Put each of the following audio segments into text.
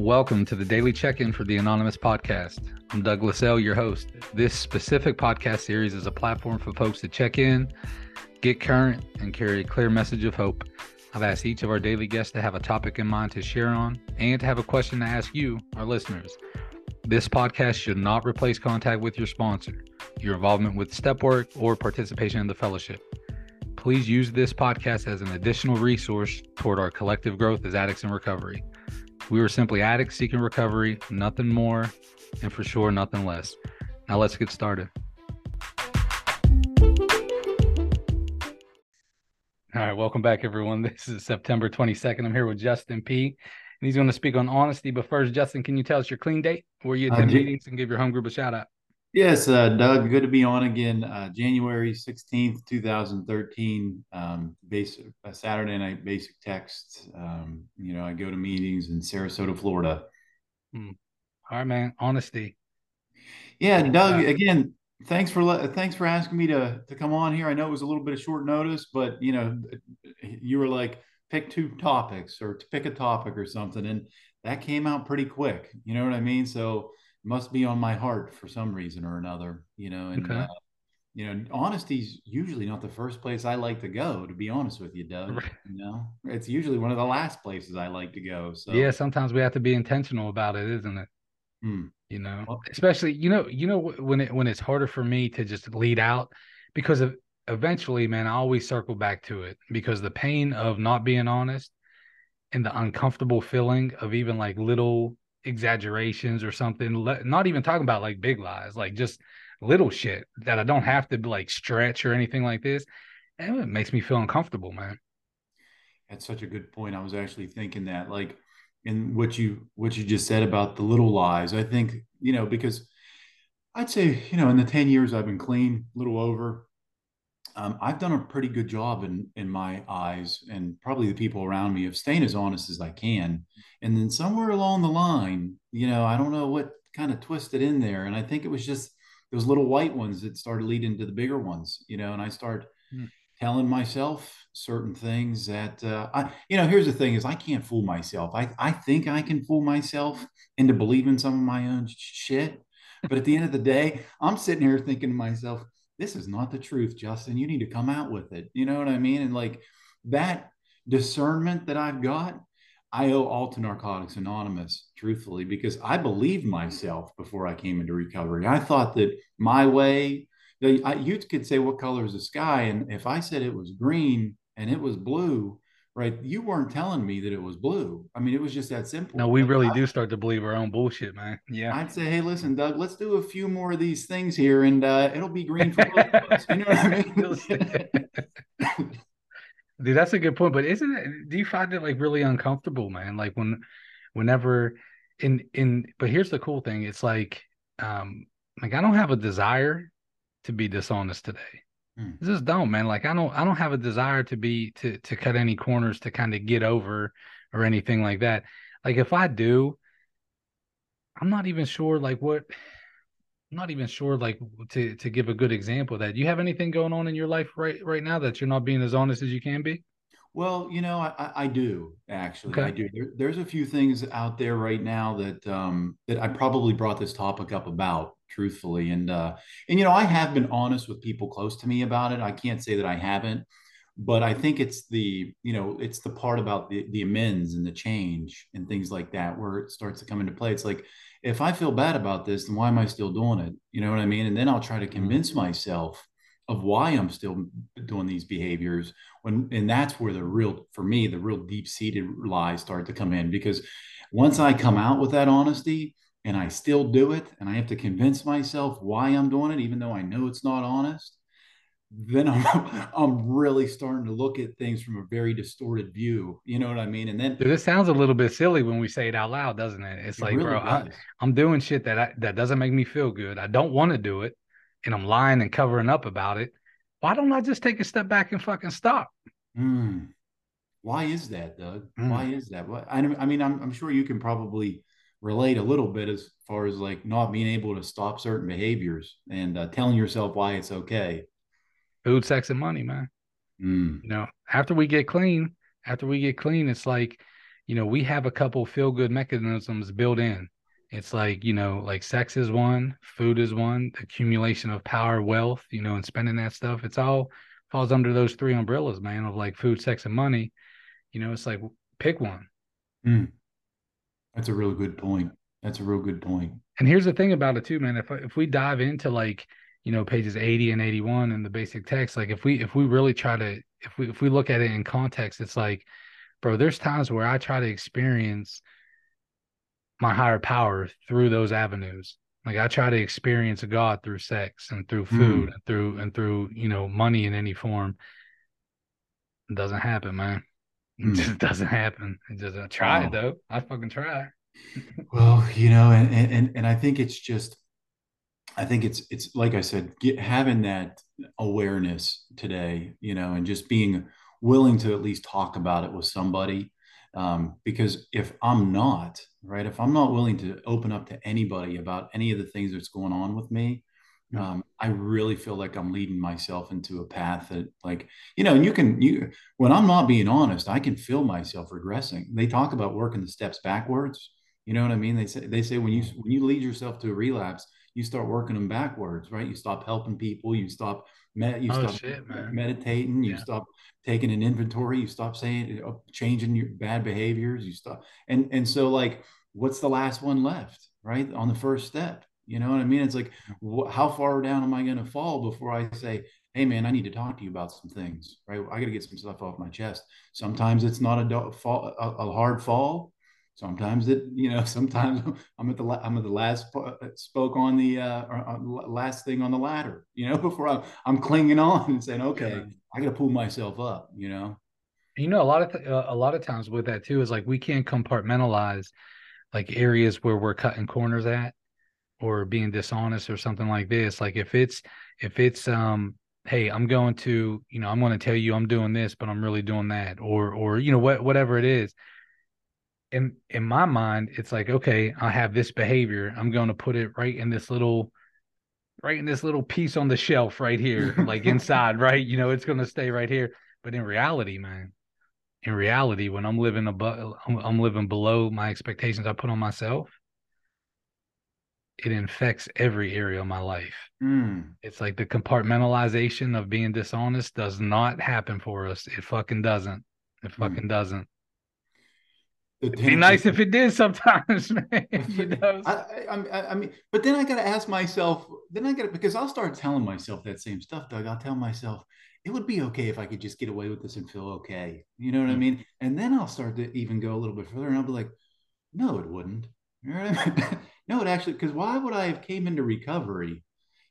Welcome to the daily check in for the Anonymous Podcast. I'm Douglas L., your host. This specific podcast series is a platform for folks to check in, get current, and carry a clear message of hope. I've asked each of our daily guests to have a topic in mind to share on and to have a question to ask you, our listeners. This podcast should not replace contact with your sponsor, your involvement with step work, or participation in the fellowship. Please use this podcast as an additional resource toward our collective growth as addicts in recovery. We were simply addicts seeking recovery, nothing more, and for sure, nothing less. Now let's get started. All right, welcome back, everyone. This is September 22nd. I'm here with Justin P. And he's going to speak on honesty. But first, Justin, can you tell us your clean date where you attend uh, meetings and give your home group a shout out? Yes, uh, Doug, good to be on again. Uh, January 16th, 2013, um, basic, uh, Saturday night basic text. Um, you know, I go to meetings in Sarasota, Florida. Hmm. All right, man. Honesty. Yeah, Doug, again, thanks for thanks for asking me to to come on here. I know it was a little bit of short notice, but you know, you were like pick two topics or to pick a topic or something, and that came out pretty quick. You know what I mean? So must be on my heart for some reason or another. You know, and okay. uh, you know, honesty's usually not the first place I like to go. To be honest with you, Doug, right. you know, it's usually one of the last places I like to go. So yeah, sometimes we have to be intentional about it, isn't it? Hmm. You know, well, especially you know, you know when it when it's harder for me to just lead out because of eventually, man, I always circle back to it because the pain of not being honest and the uncomfortable feeling of even like little exaggerations or something, not even talking about like big lies, like just little shit that I don't have to like stretch or anything like this. And it makes me feel uncomfortable, man. That's such a good point. I was actually thinking that, like, in what you what you just said about the little lies. I think you know because I'd say you know in the ten years I've been clean, a little over. Um, I've done a pretty good job in in my eyes, and probably the people around me of staying as honest as I can. And then somewhere along the line, you know, I don't know what kind of twisted in there, and I think it was just those little white ones that started leading to the bigger ones, you know. And I start hmm. telling myself certain things that uh, I, you know. Here's the thing: is I can't fool myself. I I think I can fool myself into believing some of my own shit, but at the end of the day, I'm sitting here thinking to myself, "This is not the truth, Justin. You need to come out with it." You know what I mean? And like that discernment that I've got I owe all to Narcotics Anonymous, truthfully, because I believed myself before I came into recovery. I thought that my way, you could say, What color is the sky? And if I said it was green and it was blue, right, you weren't telling me that it was blue. I mean, it was just that simple. No, we really I, do start to believe our own bullshit, man. Yeah. I'd say, Hey, listen, Doug, let's do a few more of these things here and uh, it'll be green for both of us. You know what I mean? Dude, that's a good point. But isn't it? Do you find it like really uncomfortable, man? Like when, whenever, in in. But here's the cool thing. It's like, um, like I don't have a desire to be dishonest today. I just don't, man. Like I don't, I don't have a desire to be to to cut any corners to kind of get over or anything like that. Like if I do, I'm not even sure like what I'm not even sure like to to give a good example of that. You have anything going on in your life right right now that you're not being as honest as you can be? Well, you know, I, I do actually. Okay. I do. There, there's a few things out there right now that um, that I probably brought this topic up about, truthfully, and uh, and you know, I have been honest with people close to me about it. I can't say that I haven't, but I think it's the you know it's the part about the the amends and the change and things like that where it starts to come into play. It's like if I feel bad about this, then why am I still doing it? You know what I mean? And then I'll try to mm-hmm. convince myself of why I'm still doing these behaviors. When and that's where the real, for me, the real deep seated lies start to come in because once I come out with that honesty and I still do it, and I have to convince myself why I'm doing it, even though I know it's not honest, then I'm I'm really starting to look at things from a very distorted view. You know what I mean? And then this sounds a little bit silly when we say it out loud, doesn't it? It's it like, really bro, I, am doing shit that I, that doesn't make me feel good. I don't want to do it, and I'm lying and covering up about it. Why don't I just take a step back and fucking stop? Mm. Why is that, Doug? Mm. Why is that? What I, I mean, I'm I'm sure you can probably relate a little bit as far as like not being able to stop certain behaviors and uh, telling yourself why it's okay food, sex, and money, man. Mm. You know, after we get clean, after we get clean, it's like, you know, we have a couple feel good mechanisms built in. It's like, you know, like sex is one, food is one, accumulation of power, wealth, you know, and spending that stuff. It's all falls under those three umbrellas, man, of like food, sex, and money. You know, it's like pick one. Mm. That's a real good point. That's a real good point. And here's the thing about it too, man. If if we dive into like, you know, pages 80 and 81 in the basic text, like if we if we really try to if we if we look at it in context, it's like, bro, there's times where I try to experience my higher power through those avenues. Like I try to experience God through sex and through food mm. and through and through, you know, money in any form. It doesn't happen, man. It just doesn't happen. It just I try though. I fucking try. well, you know, and and and I think it's just I think it's it's like I said, get, having that awareness today, you know, and just being willing to at least talk about it with somebody um, because if i'm not right if i'm not willing to open up to anybody about any of the things that's going on with me um, i really feel like i'm leading myself into a path that like you know and you can you when i'm not being honest i can feel myself regressing. They talk about working the steps backwards you know what i mean? They say they say when you when you lead yourself to a relapse you start working them backwards right? You stop helping people you stop med- you oh, stop shit, meditating you yeah. stop taking an inventory you stop saying changing your bad behaviors you stop and and so like what's the last one left right? On the first step you know what i mean? It's like wh- how far down am i going to fall before i say hey man i need to talk to you about some things right? I got to get some stuff off my chest. Sometimes it's not a, do- fall, a, a hard fall. Sometimes it you know sometimes i'm at the i'm at the last spoke on the uh, uh last thing on the ladder you know before i'm, I'm clinging on and saying okay yeah. i gotta pull myself up you know? You know a lot of th- uh, a lot of times with that too is like we can't compartmentalize like areas where we're cutting corners at or being dishonest or something like this like if it's if it's um hey i'm going to you know i'm going to tell you i'm doing this but i'm really doing that or or you know what whatever it is in in my mind it's like okay i have this behavior. I'm going to put it right in this little right in this little piece on the shelf right here like inside right? You know it's going to stay right here. But in reality man in reality when i'm living above i'm living below my expectations i put on myself it infects every area of my life mm. it's like the compartmentalization of being dishonest does not happen for us it fucking doesn't it hmm. fucking mm. doesn't It'd be nice if it did sometimes, man. You know? I, I, I, mean, but then I got to ask myself. Then I got to because I'll start telling myself that same stuff, Doug. I'll tell myself it would be okay if I could just get away with this and feel okay. You know what mm-hmm. I mean? And then I'll start to even go a little bit further, and I'll be like, no, it wouldn't. You know I mean? no, it actually because why would I have came into recovery,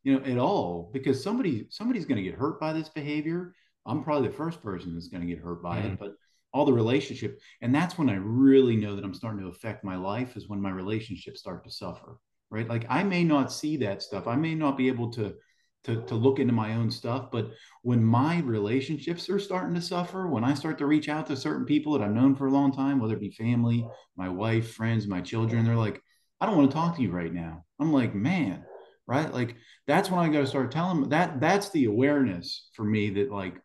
you know, at all? Because somebody somebody's going to get hurt by this behavior. I'm probably the first person that's going to get hurt by mm-hmm. it, but all the relationship and that's when i really know that i'm starting to affect my life is when my relationships start to suffer right like i may not see that stuff i may not be able to to, to look into my own stuff but when my relationships are starting to suffer when i start to reach out to certain people that i've known for a long time whether it be family my wife friends my children they're like i don't want to talk to you right now. I'm like man right? Like that's when i got to start telling them that that's the awareness for me that like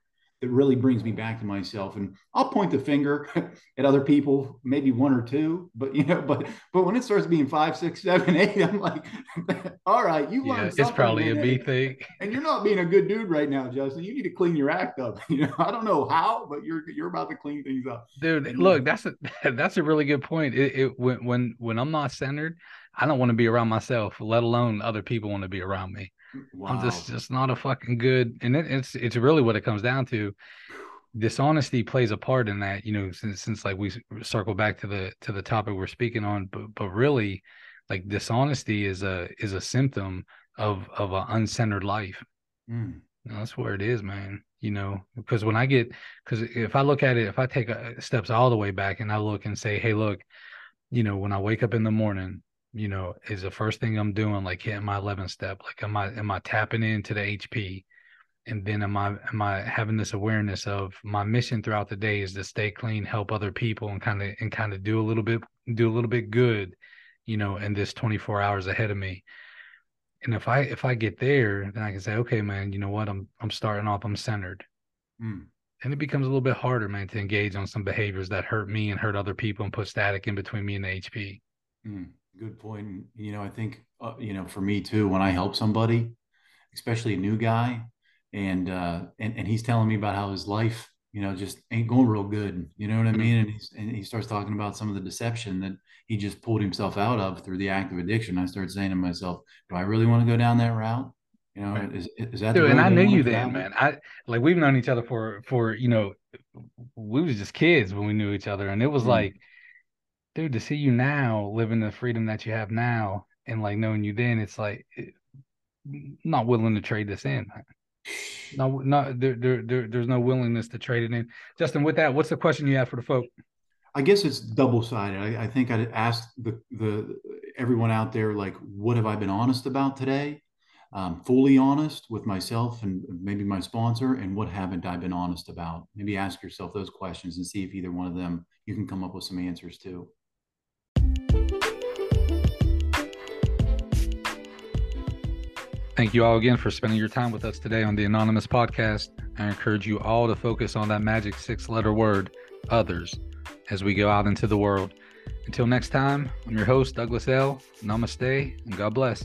that really brings me back to myself. And I'll point the finger at other people, maybe one or two, but you know, but but when it starts being five, six, seven, eight, I'm like, all right, you yeah, it's probably a B thing. And you're not being a good dude right now, Justin. You need to clean your act up. You know, I don't know how, but you're you're about to clean things up. Dude, and, look, that's a that's a really good point. It, it when when when I'm not centered, I don't want to be around myself, let alone other people want to be around me. Wow. I'm just just not a fucking good, and it, it's it's really what it comes down to. Dishonesty plays a part in that, you know, since since like we circle back to the to the topic we're speaking on, but but really, like dishonesty is a is a symptom of of an uncentered life. Mm. that's where it is, man. You know, because when I get, because if I look at it, if I take steps all the way back and I look and say, hey, look, you know, when I wake up in the morning, you know, is the first thing I'm doing, like hitting my 11th step. Like, am I am I tapping into the HP? And then am I am I having this awareness of my mission throughout the day is to stay clean, help other people, and kind of and kind of do a little bit do a little bit good, you know, in this 24 hours ahead of me. And if I if I get there, then I can say, okay, man, you know what? I'm I'm starting off. I'm centered. Mm. and it becomes a little bit harder, man, to engage on some behaviors that hurt me and hurt other people and put static in between me and the HP. Mm, good point. You know, I think uh, you know for me too, when I help somebody, especially a new guy, and uh, and and he's telling me about how his life, you know, just ain't going real good. You know what I mm-hmm. mean? And he's and he starts talking about some of the deception that he just pulled himself out of through the act of addiction. I started saying to myself, do I really want to go down that route? You know, right. is, is that Dude, and I knew you then, man. I like we've known each other for for you know, we was just kids when we knew each other, and it was mm-hmm. like, dude, to see you now living the freedom that you have now, and like knowing you then, it's like, it, not willing to trade this in. No, no, there, there, there, there's no willingness to trade it in. Justin, with that, what's the question you have for the folk? I guess it's double sided. I, I, think I'd ask the the everyone out there like, what have I been honest about today? Um, fully honest with myself and maybe my sponsor, and what haven't I been honest about? Maybe ask yourself those questions and see if either one of them you can come up with some answers to. Thank you all again for spending your time with us today on the Anonymous Podcast. I encourage you all to focus on that magic six letter word, others as we go out into the world. Until next time, I'm your host, Douglas L. Namaste and God bless.